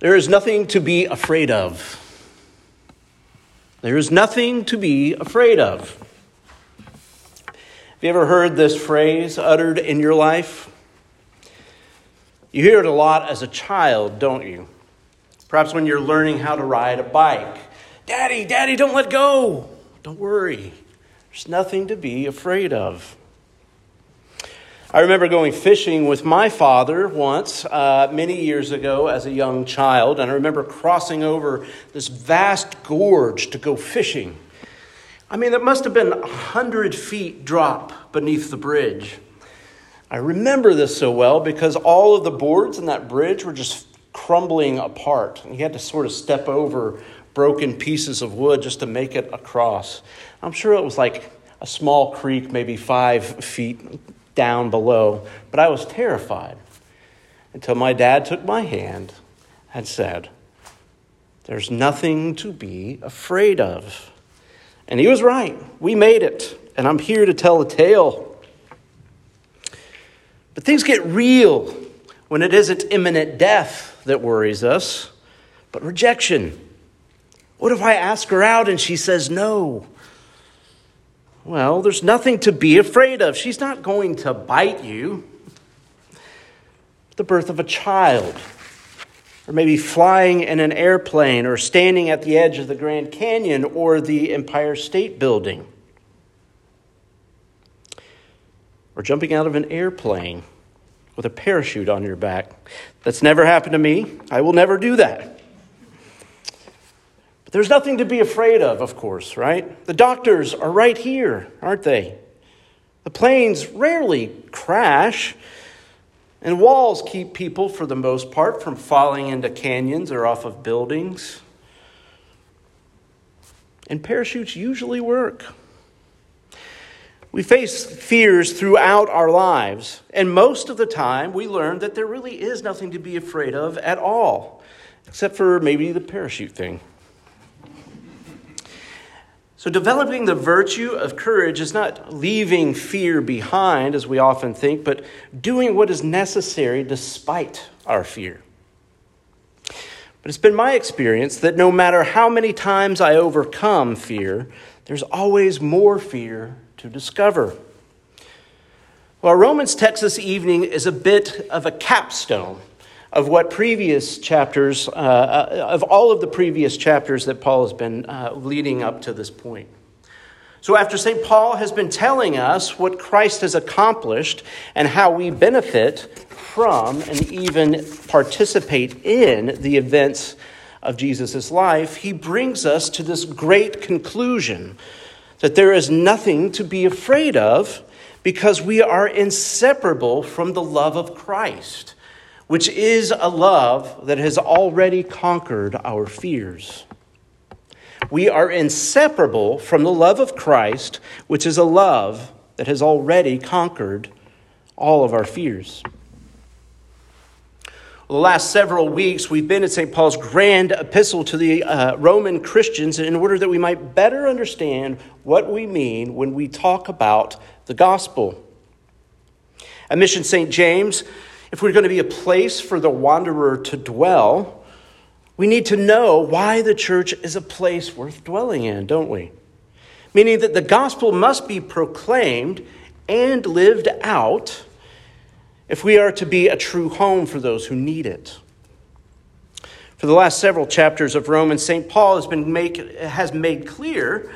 There is nothing to be afraid of. There is nothing to be afraid of. Have you ever heard this phrase uttered in your life? You hear it a lot as a child, don't you? Perhaps when you're learning how to ride a bike. Daddy, Daddy, don't let go. Don't worry. There's nothing to be afraid of. I remember going fishing with my father once, uh, many years ago as a young child, and I remember crossing over this vast gorge to go fishing. I mean, it must have been a hundred feet drop beneath the bridge. I remember this so well because all of the boards in that bridge were just crumbling apart. And you had to sort of step over broken pieces of wood just to make it across. I'm sure it was like a small creek, maybe five feet down below, but I was terrified until my dad took my hand and said, There's nothing to be afraid of. And he was right. We made it, and I'm here to tell a tale. But things get real when it isn't imminent death that worries us, but rejection. What if I ask her out and she says no? Well, there's nothing to be afraid of. She's not going to bite you. The birth of a child, or maybe flying in an airplane, or standing at the edge of the Grand Canyon or the Empire State Building, or jumping out of an airplane with a parachute on your back. That's never happened to me. I will never do that. But there's nothing to be afraid of, of course, right? The doctors are right here, aren't they? The planes rarely crash, and walls keep people, for the most part, from falling into canyons or off of buildings. And parachutes usually work. We face fears throughout our lives, and most of the time we learn that there really is nothing to be afraid of at all, except for maybe the parachute thing. So, developing the virtue of courage is not leaving fear behind, as we often think, but doing what is necessary despite our fear. But it's been my experience that no matter how many times I overcome fear, there's always more fear to discover. Well, Romans text this evening is a bit of a capstone of what previous chapters, uh, uh, of all of the previous chapters that Paul has been uh, leading up to this point. So, after St. Paul has been telling us what Christ has accomplished and how we benefit from and even participate in the events of Jesus' life, he brings us to this great conclusion that there is nothing to be afraid of because we are inseparable from the love of Christ which is a love that has already conquered our fears. We are inseparable from the love of Christ, which is a love that has already conquered all of our fears. The last several weeks, we've been at St. Paul's grand epistle to the uh, Roman Christians in order that we might better understand what we mean when we talk about the gospel. At Mission St. James, if we're going to be a place for the wanderer to dwell, we need to know why the church is a place worth dwelling in, don't we? Meaning that the gospel must be proclaimed and lived out if we are to be a true home for those who need it. For the last several chapters of Romans, St. Paul has, been make, has made clear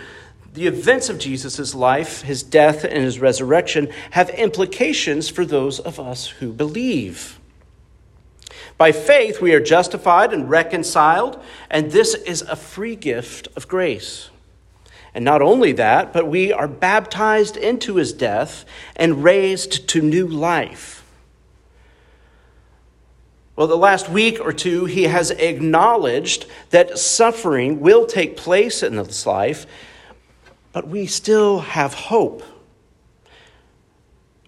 the events of Jesus' life, his death, and his resurrection have implications for those of us who believe. By faith, we are justified and reconciled, and this is a free gift of grace. And not only that, but we are baptized into his death and raised to new life. Well, the last week or two, he has acknowledged that suffering will take place in this life but we still have hope.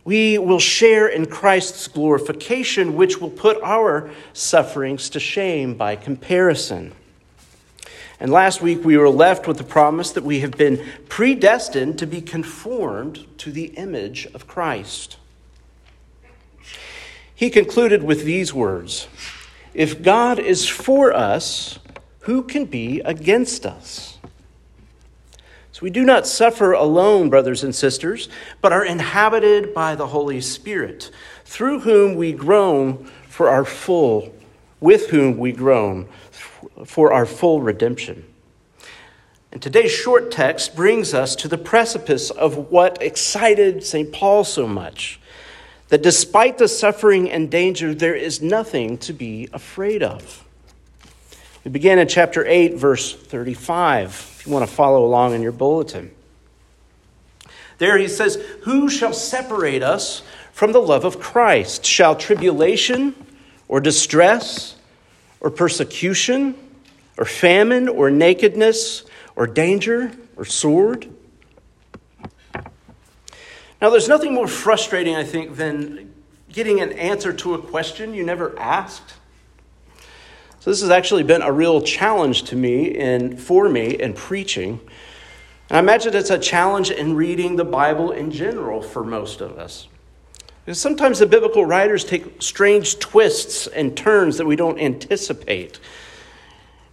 We will share in Christ's glorification, which will put our sufferings to shame by comparison. And last week we were left with the promise that we have been predestined to be conformed to the image of Christ. He concluded with these words If God is for us, who can be against us? So we do not suffer alone, brothers and sisters, but are inhabited by the Holy Spirit, through whom we groan for our full, with whom we groan for our full redemption. And today's short text brings us to the precipice of what excited St. Paul so much that despite the suffering and danger, there is nothing to be afraid of. We begin in chapter 8, verse 35, if you want to follow along in your bulletin. There he says, Who shall separate us from the love of Christ? Shall tribulation or distress or persecution or famine or nakedness or danger or sword? Now, there's nothing more frustrating, I think, than getting an answer to a question you never asked. So, this has actually been a real challenge to me and for me in preaching. And I imagine it's a challenge in reading the Bible in general for most of us. Because sometimes the biblical writers take strange twists and turns that we don't anticipate.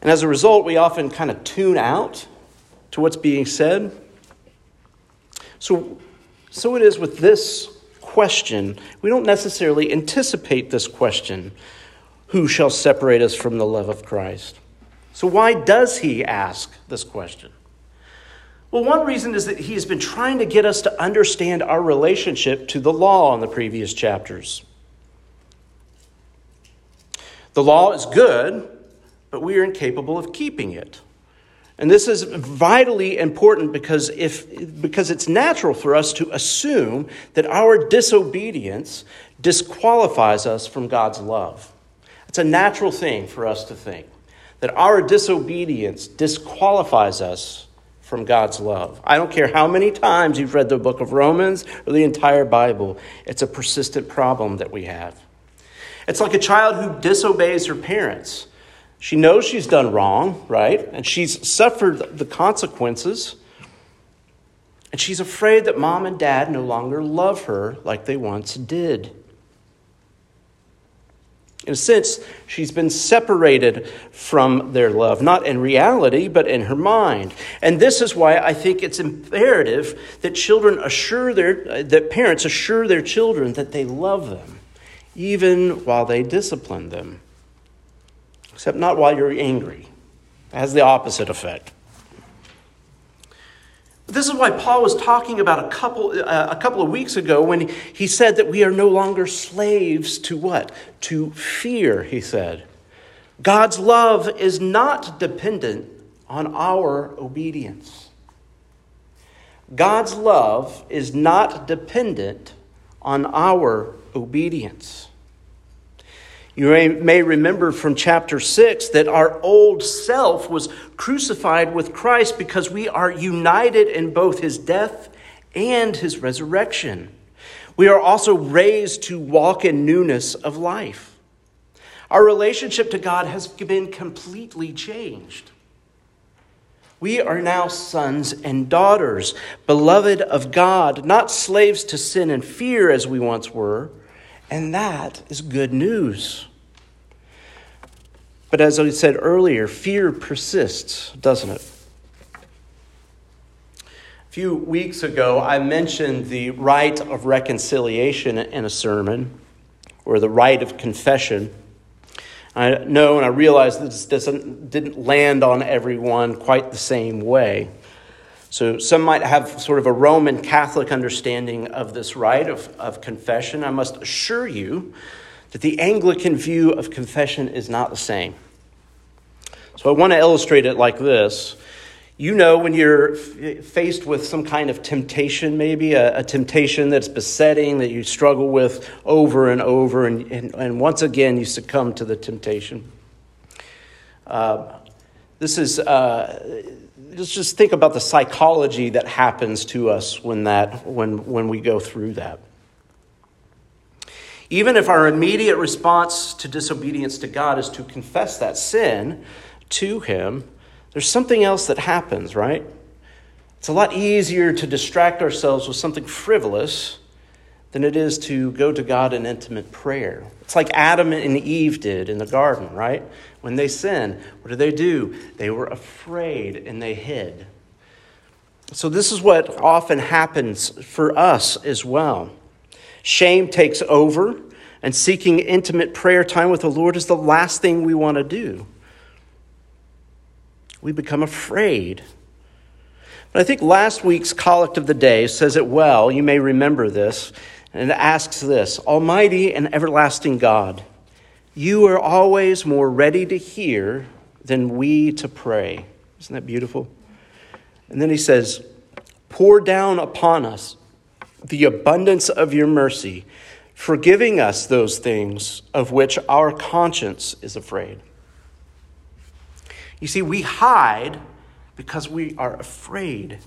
And as a result, we often kind of tune out to what's being said. So, so it is with this question. We don't necessarily anticipate this question Who shall separate us from the love of Christ? So, why does he ask this question? Well, one reason is that he has been trying to get us to understand our relationship to the law in the previous chapters. The law is good, but we are incapable of keeping it. And this is vitally important because, if, because it's natural for us to assume that our disobedience disqualifies us from God's love. It's a natural thing for us to think that our disobedience disqualifies us from God's love. I don't care how many times you've read the book of Romans or the entire Bible, it's a persistent problem that we have. It's like a child who disobeys her parents. She knows she's done wrong, right? And she's suffered the consequences. And she's afraid that mom and dad no longer love her like they once did. In a sense, she's been separated from their love, not in reality, but in her mind. And this is why I think it's imperative that children assure their, uh, that parents assure their children that they love them, even while they discipline them except not while you're angry. It has the opposite effect. This is why Paul was talking about a couple, uh, a couple of weeks ago when he said that we are no longer slaves to what? To fear, he said. God's love is not dependent on our obedience. God's love is not dependent on our obedience. You may remember from chapter 6 that our old self was crucified with Christ because we are united in both his death and his resurrection. We are also raised to walk in newness of life. Our relationship to God has been completely changed. We are now sons and daughters, beloved of God, not slaves to sin and fear as we once were and that is good news. But as I said earlier, fear persists, doesn't it? A few weeks ago, I mentioned the rite of reconciliation in a sermon, or the rite of confession. I know and I realize this doesn't, didn't land on everyone quite the same way. So some might have sort of a Roman Catholic understanding of this rite of, of confession. I must assure you that the Anglican view of confession is not the same. So I want to illustrate it like this. You know, when you're faced with some kind of temptation, maybe a, a temptation that's besetting, that you struggle with over and over, and, and, and once again you succumb to the temptation. Uh, this is. Uh, let's just think about the psychology that happens to us when, that, when, when we go through that. Even if our immediate response to disobedience to God is to confess that sin to Him, there's something else that happens, right? It's a lot easier to distract ourselves with something frivolous than it is to go to God in intimate prayer. It's like Adam and Eve did in the garden, right? When they sinned, what did they do? They were afraid and they hid. So, this is what often happens for us as well. Shame takes over, and seeking intimate prayer time with the Lord is the last thing we want to do. We become afraid. But I think last week's collect of the day says it well. You may remember this. And it asks this Almighty and everlasting God, you are always more ready to hear than we to pray. Isn't that beautiful? And then he says, Pour down upon us the abundance of your mercy, forgiving us those things of which our conscience is afraid. You see, we hide because we are afraid.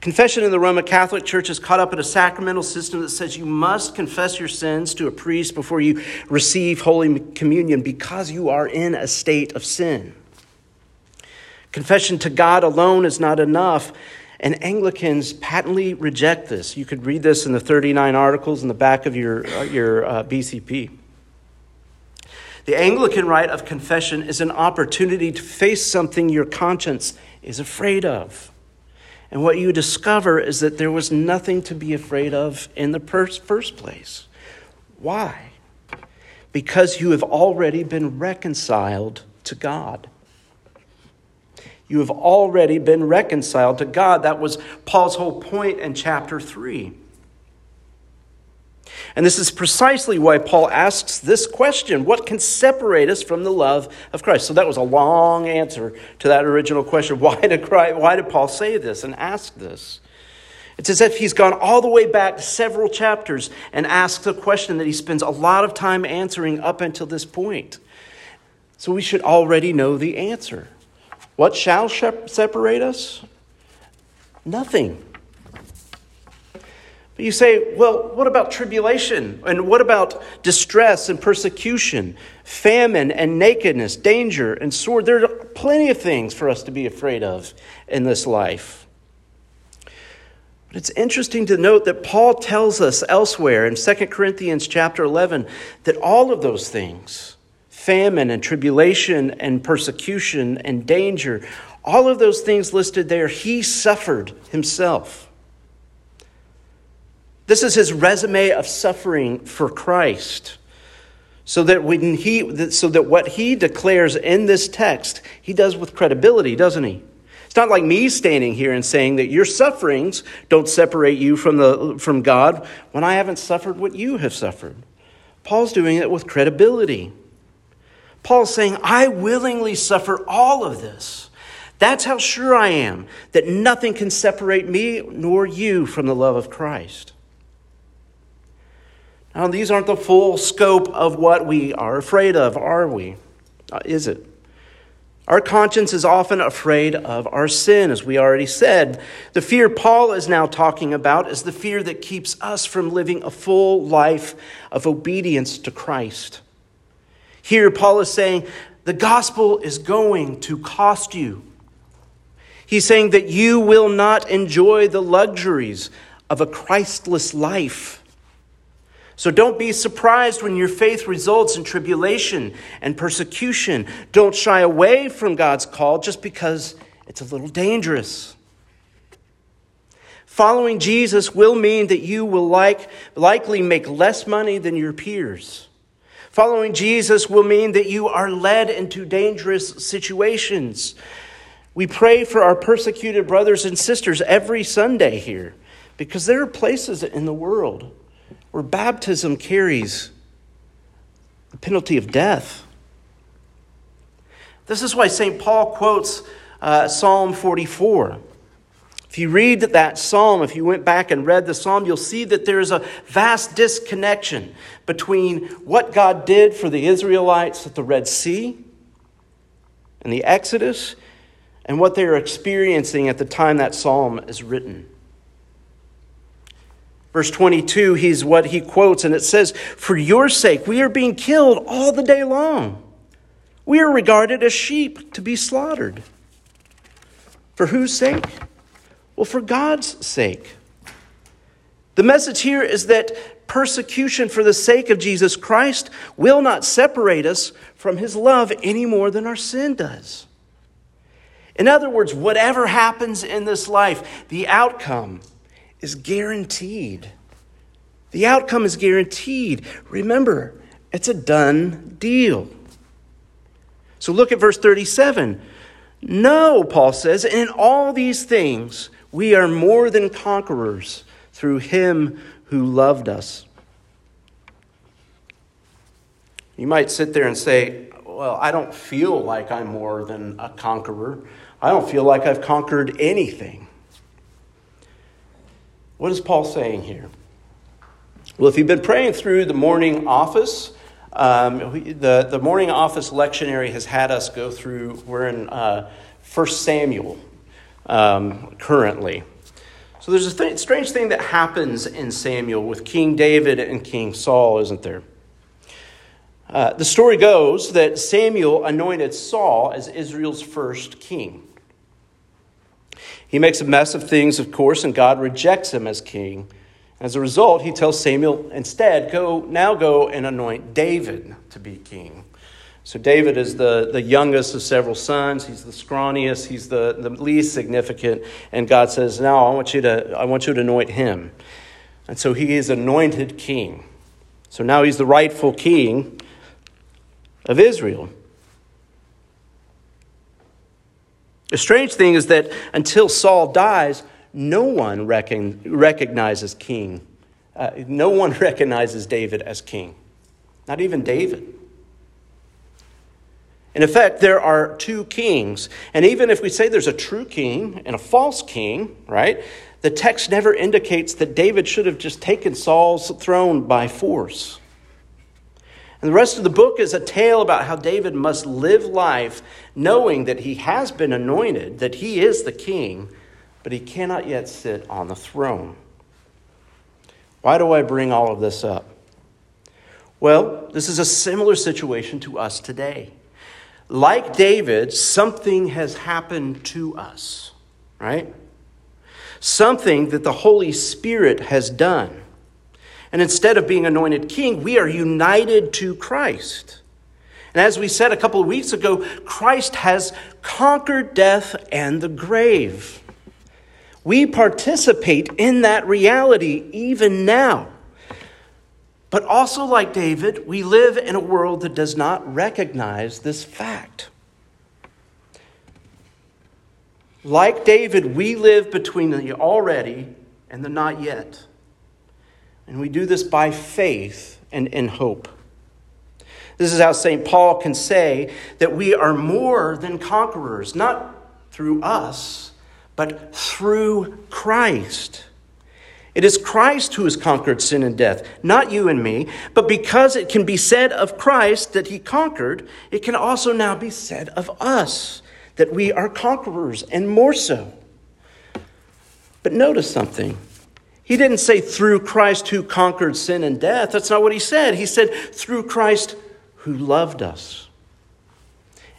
Confession in the Roman Catholic Church is caught up in a sacramental system that says you must confess your sins to a priest before you receive Holy Communion because you are in a state of sin. Confession to God alone is not enough. And Anglicans patently reject this. You could read this in the 39 articles in the back of your, uh, your uh, BCP. The Anglican rite of confession is an opportunity to face something your conscience is afraid of. And what you discover is that there was nothing to be afraid of in the first place. Why? Because you have already been reconciled to God. You have already been reconciled to God. That was Paul's whole point in chapter 3. And this is precisely why Paul asks this question What can separate us from the love of Christ? So that was a long answer to that original question. Why did, Christ, why did Paul say this and ask this? It's as if he's gone all the way back several chapters and asked a question that he spends a lot of time answering up until this point. So we should already know the answer. What shall separate us? Nothing. But you say, well, what about tribulation? And what about distress and persecution, famine and nakedness, danger and sword? There are plenty of things for us to be afraid of in this life. But it's interesting to note that Paul tells us elsewhere in 2 Corinthians chapter 11 that all of those things, famine and tribulation and persecution and danger, all of those things listed there, he suffered himself. This is his resume of suffering for Christ. So that when he so that what he declares in this text, he does with credibility, doesn't he? It's not like me standing here and saying that your sufferings don't separate you from the from God when I haven't suffered what you have suffered. Paul's doing it with credibility. Paul's saying, I willingly suffer all of this. That's how sure I am that nothing can separate me nor you from the love of Christ. Now, these aren't the full scope of what we are afraid of, are we? Uh, is it? Our conscience is often afraid of our sin, as we already said. The fear Paul is now talking about is the fear that keeps us from living a full life of obedience to Christ. Here, Paul is saying the gospel is going to cost you. He's saying that you will not enjoy the luxuries of a Christless life. So don't be surprised when your faith results in tribulation and persecution. Don't shy away from God's call just because it's a little dangerous. Following Jesus will mean that you will like, likely make less money than your peers. Following Jesus will mean that you are led into dangerous situations. We pray for our persecuted brothers and sisters every Sunday here because there are places in the world where baptism carries the penalty of death. This is why St. Paul quotes uh, Psalm 44. If you read that psalm, if you went back and read the psalm, you'll see that there is a vast disconnection between what God did for the Israelites at the Red Sea and the Exodus and what they are experiencing at the time that psalm is written. Verse 22, he's what he quotes, and it says, For your sake, we are being killed all the day long. We are regarded as sheep to be slaughtered. For whose sake? Well, for God's sake. The message here is that persecution for the sake of Jesus Christ will not separate us from his love any more than our sin does. In other words, whatever happens in this life, the outcome is guaranteed. The outcome is guaranteed. Remember, it's a done deal. So look at verse 37. No, Paul says, in all these things we are more than conquerors through him who loved us. You might sit there and say, Well, I don't feel like I'm more than a conqueror. I don't feel like I've conquered anything. What is Paul saying here? Well, if you've been praying through the morning office, um, the, the morning office lectionary has had us go through, we're in uh, 1 Samuel um, currently. So there's a th- strange thing that happens in Samuel with King David and King Saul, isn't there? Uh, the story goes that Samuel anointed Saul as Israel's first king. He makes a mess of things, of course, and God rejects him as king. As a result, he tells Samuel, instead, go now go and anoint David to be king. So David is the, the youngest of several sons. He's the scrawniest. He's the, the least significant. And God says, Now I want you to I want you to anoint him. And so he is anointed king. So now he's the rightful king of Israel. The strange thing is that until Saul dies, no one recon, recognizes king. Uh, no one recognizes David as king. Not even David. In effect, there are two kings. And even if we say there's a true king and a false king, right, the text never indicates that David should have just taken Saul's throne by force. And the rest of the book is a tale about how David must live life knowing that he has been anointed, that he is the king, but he cannot yet sit on the throne. Why do I bring all of this up? Well, this is a similar situation to us today like David, something has happened to us, right? Something that the Holy Spirit has done. And instead of being anointed king, we are united to Christ. And as we said a couple of weeks ago, Christ has conquered death and the grave. We participate in that reality even now. But also, like David, we live in a world that does not recognize this fact. Like David, we live between the already and the not yet. And we do this by faith and in hope. This is how St. Paul can say that we are more than conquerors, not through us, but through Christ. It is Christ who has conquered sin and death, not you and me. But because it can be said of Christ that he conquered, it can also now be said of us that we are conquerors and more so. But notice something. He didn't say through Christ who conquered sin and death. That's not what he said. He said through Christ who loved us.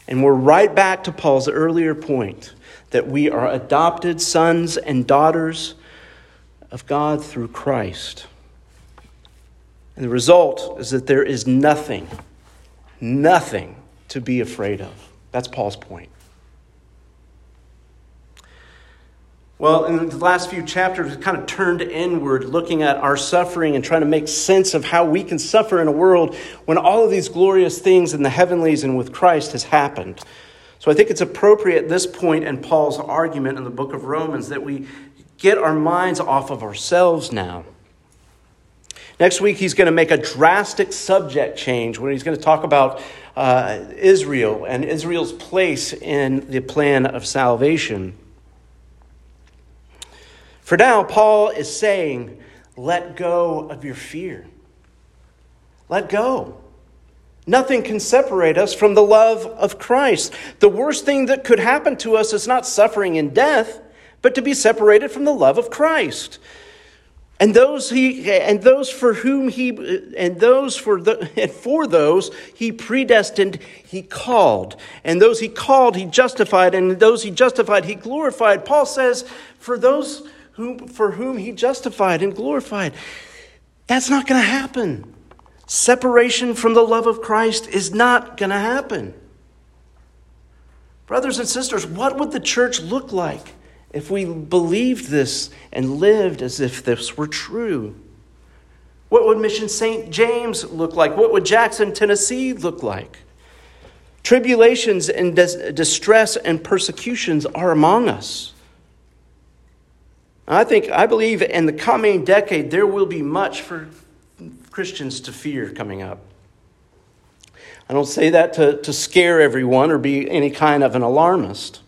And we're right back to Paul's earlier point that we are adopted sons and daughters of God through Christ. And the result is that there is nothing, nothing to be afraid of. That's Paul's point. Well, in the last few chapters, we kind of turned inward, looking at our suffering and trying to make sense of how we can suffer in a world when all of these glorious things in the heavenlies and with Christ has happened. So I think it's appropriate at this point in Paul's argument in the book of Romans that we get our minds off of ourselves now. Next week, he's going to make a drastic subject change when he's going to talk about uh, Israel and Israel's place in the plan of salvation. For now, Paul is saying, let go of your fear. Let go. Nothing can separate us from the love of Christ. The worst thing that could happen to us is not suffering and death but to be separated from the love of Christ. And those he and those for whom he and those for the and for those he predestined he called and those he called he justified and those he justified he glorified Paul says for those whom, for whom he justified and glorified. That's not going to happen. Separation from the love of Christ is not going to happen. Brothers and sisters, what would the church look like if we believed this and lived as if this were true? What would Mission St. James look like? What would Jackson, Tennessee look like? Tribulations and dis- distress and persecutions are among us. I think, I believe in the coming decade, there will be much for Christians to fear coming up. I don't say that to, to scare everyone or be any kind of an alarmist.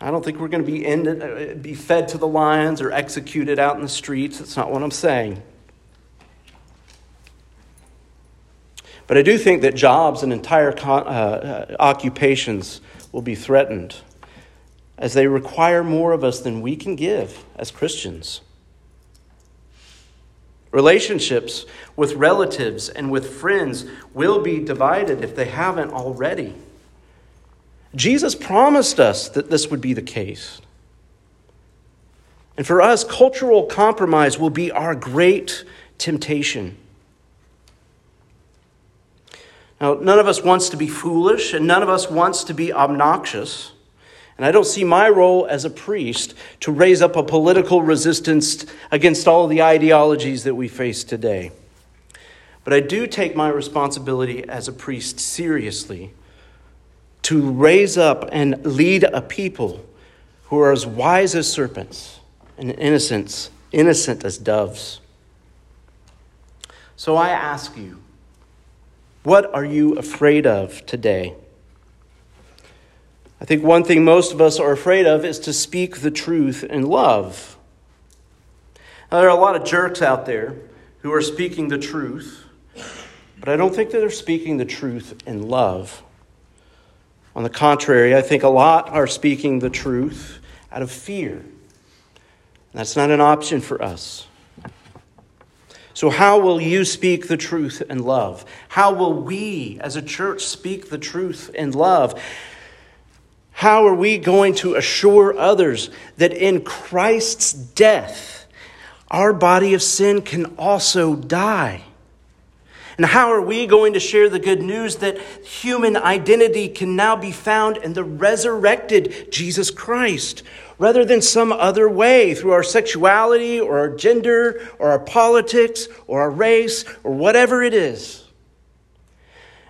I don't think we're going to be, ended, uh, be fed to the lions or executed out in the streets. That's not what I'm saying. But I do think that jobs and entire uh, uh, occupations will be threatened as they require more of us than we can give as Christians. Relationships with relatives and with friends will be divided if they haven't already. Jesus promised us that this would be the case. And for us, cultural compromise will be our great temptation. Now, none of us wants to be foolish, and none of us wants to be obnoxious. And I don't see my role as a priest to raise up a political resistance against all the ideologies that we face today. But I do take my responsibility as a priest seriously to raise up and lead a people who are as wise as serpents and innocent, innocent as doves. So I ask you, what are you afraid of today? I think one thing most of us are afraid of is to speak the truth in love. Now, there are a lot of jerks out there who are speaking the truth, but I don't think that they're speaking the truth in love. On the contrary, I think a lot are speaking the truth out of fear. That's not an option for us. So, how will you speak the truth in love? How will we as a church speak the truth in love? How are we going to assure others that in Christ's death, our body of sin can also die? And how are we going to share the good news that human identity can now be found in the resurrected Jesus Christ rather than some other way through our sexuality or our gender or our politics or our race or whatever it is?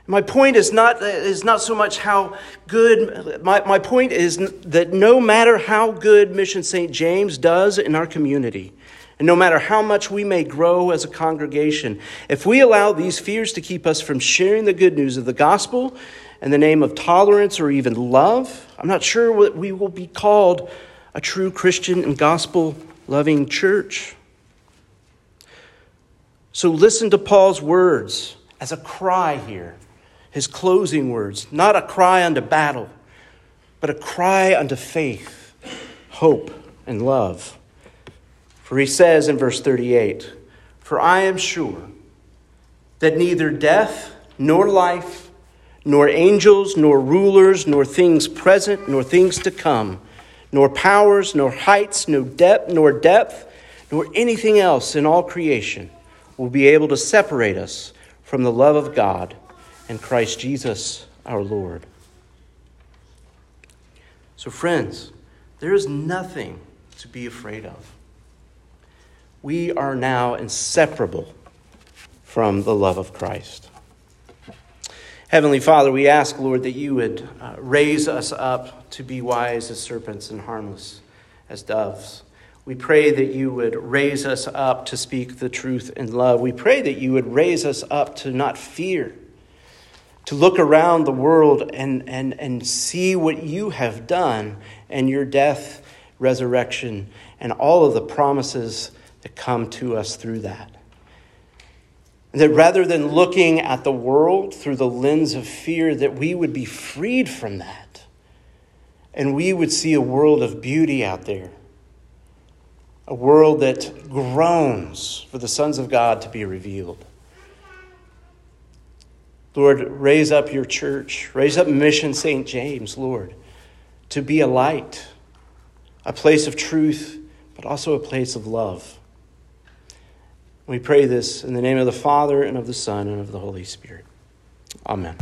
My point is not, is not so much how good, my, my point is that no matter how good Mission St. James does in our community, and no matter how much we may grow as a congregation, if we allow these fears to keep us from sharing the good news of the gospel in the name of tolerance or even love, I'm not sure what we will be called a true Christian and gospel loving church. So listen to Paul's words as a cry here his closing words, not a cry unto battle, but a cry unto faith, hope, and love. For he says in verse 38 For I am sure that neither death nor life, nor angels, nor rulers, nor things present, nor things to come, nor powers, nor heights, nor depth, nor depth, nor anything else in all creation will be able to separate us from the love of God and Christ Jesus our Lord. So, friends, there is nothing to be afraid of. We are now inseparable from the love of Christ. Heavenly Father, we ask, Lord, that you would uh, raise us up to be wise as serpents and harmless as doves. We pray that you would raise us up to speak the truth in love. We pray that you would raise us up to not fear to look around the world and, and, and see what you have done and your death, resurrection, and all of the promises that come to us through that. And that rather than looking at the world through the lens of fear, that we would be freed from that. And we would see a world of beauty out there. A world that groans for the sons of God to be revealed. Lord, raise up your church, raise up Mission St. James, Lord, to be a light, a place of truth, but also a place of love. We pray this in the name of the Father, and of the Son, and of the Holy Spirit. Amen.